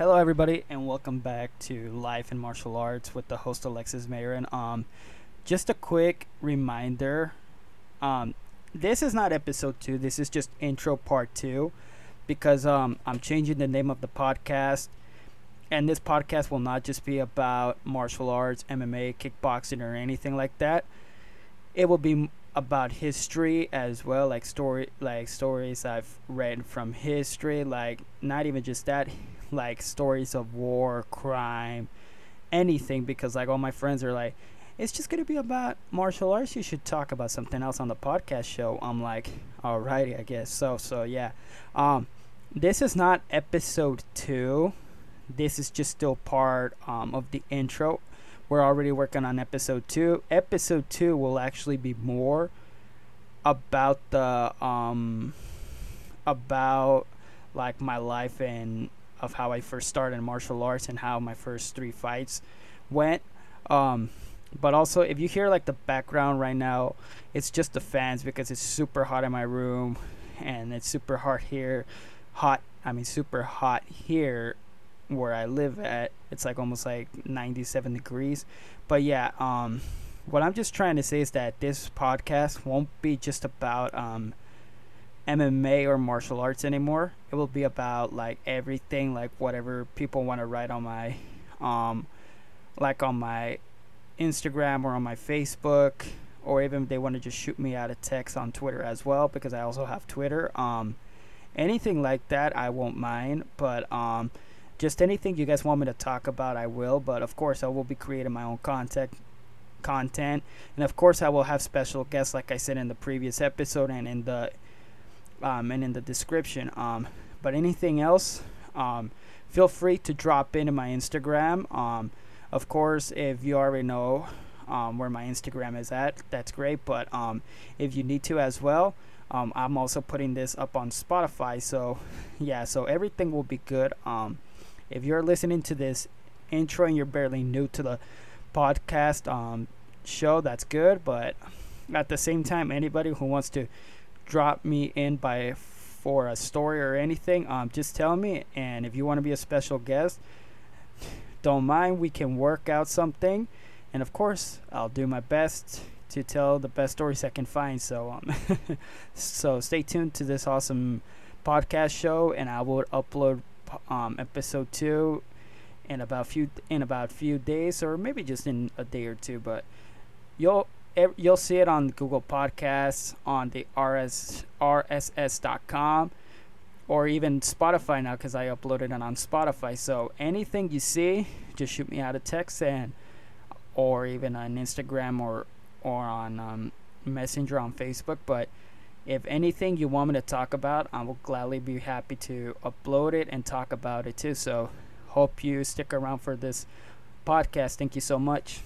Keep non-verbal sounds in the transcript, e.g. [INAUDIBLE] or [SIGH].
Hello, everybody, and welcome back to Life in Martial Arts with the host Alexis Marin. Um, just a quick reminder. Um, this is not episode two. This is just intro part two, because um, I'm changing the name of the podcast, and this podcast will not just be about martial arts, MMA, kickboxing, or anything like that. It will be about history as well, like story, like stories I've read from history, like not even just that [LAUGHS] like stories of war, crime, anything because like all my friends are like it's just gonna be about martial arts. You should talk about something else on the podcast show. I'm like, alrighty, I guess. So so yeah. Um this is not episode two. This is just still part um, of the intro. We're already working on episode two. Episode two will actually be more about the um about like my life and of how I first started in martial arts and how my first three fights went. Um, but also, if you hear like the background right now, it's just the fans because it's super hot in my room, and it's super hot here. Hot, I mean, super hot here where I live at. It's like almost like 97 degrees. But yeah, um, what I'm just trying to say is that this podcast won't be just about um, MMA or martial arts anymore. It will be about like everything, like whatever people want to write on my, um, like on my Instagram or on my Facebook, or even if they want to just shoot me out a text on Twitter as well, because I also have Twitter. Um, anything like that, I won't mind. But um, just anything you guys want me to talk about, I will. But of course, I will be creating my own content content and of course i will have special guests like i said in the previous episode and in the um, and in the description. Um, but anything else, um, feel free to drop into my Instagram. Um, of course, if you already know um, where my Instagram is at, that's great. But um, if you need to as well, um, I'm also putting this up on Spotify. So, yeah, so everything will be good. Um, if you're listening to this intro and you're barely new to the podcast um, show, that's good. But at the same time, anybody who wants to drop me in by for a story or anything, um, just tell me. And if you want to be a special guest, don't mind. We can work out something. And of course, I'll do my best to tell the best stories I can find. So, um, [LAUGHS] so stay tuned to this awesome podcast show, and I will upload um, episode two in about few in about few days, or maybe just in a day or two. But you'll you'll see it on Google Podcasts, on the RS, RSS.com, or even Spotify now because I uploaded it on Spotify. So anything you see, just shoot me out a text and, or even on Instagram or or on um, Messenger on Facebook. But if anything you want me to talk about, I will gladly be happy to upload it and talk about it too. So hope you stick around for this podcast. Thank you so much.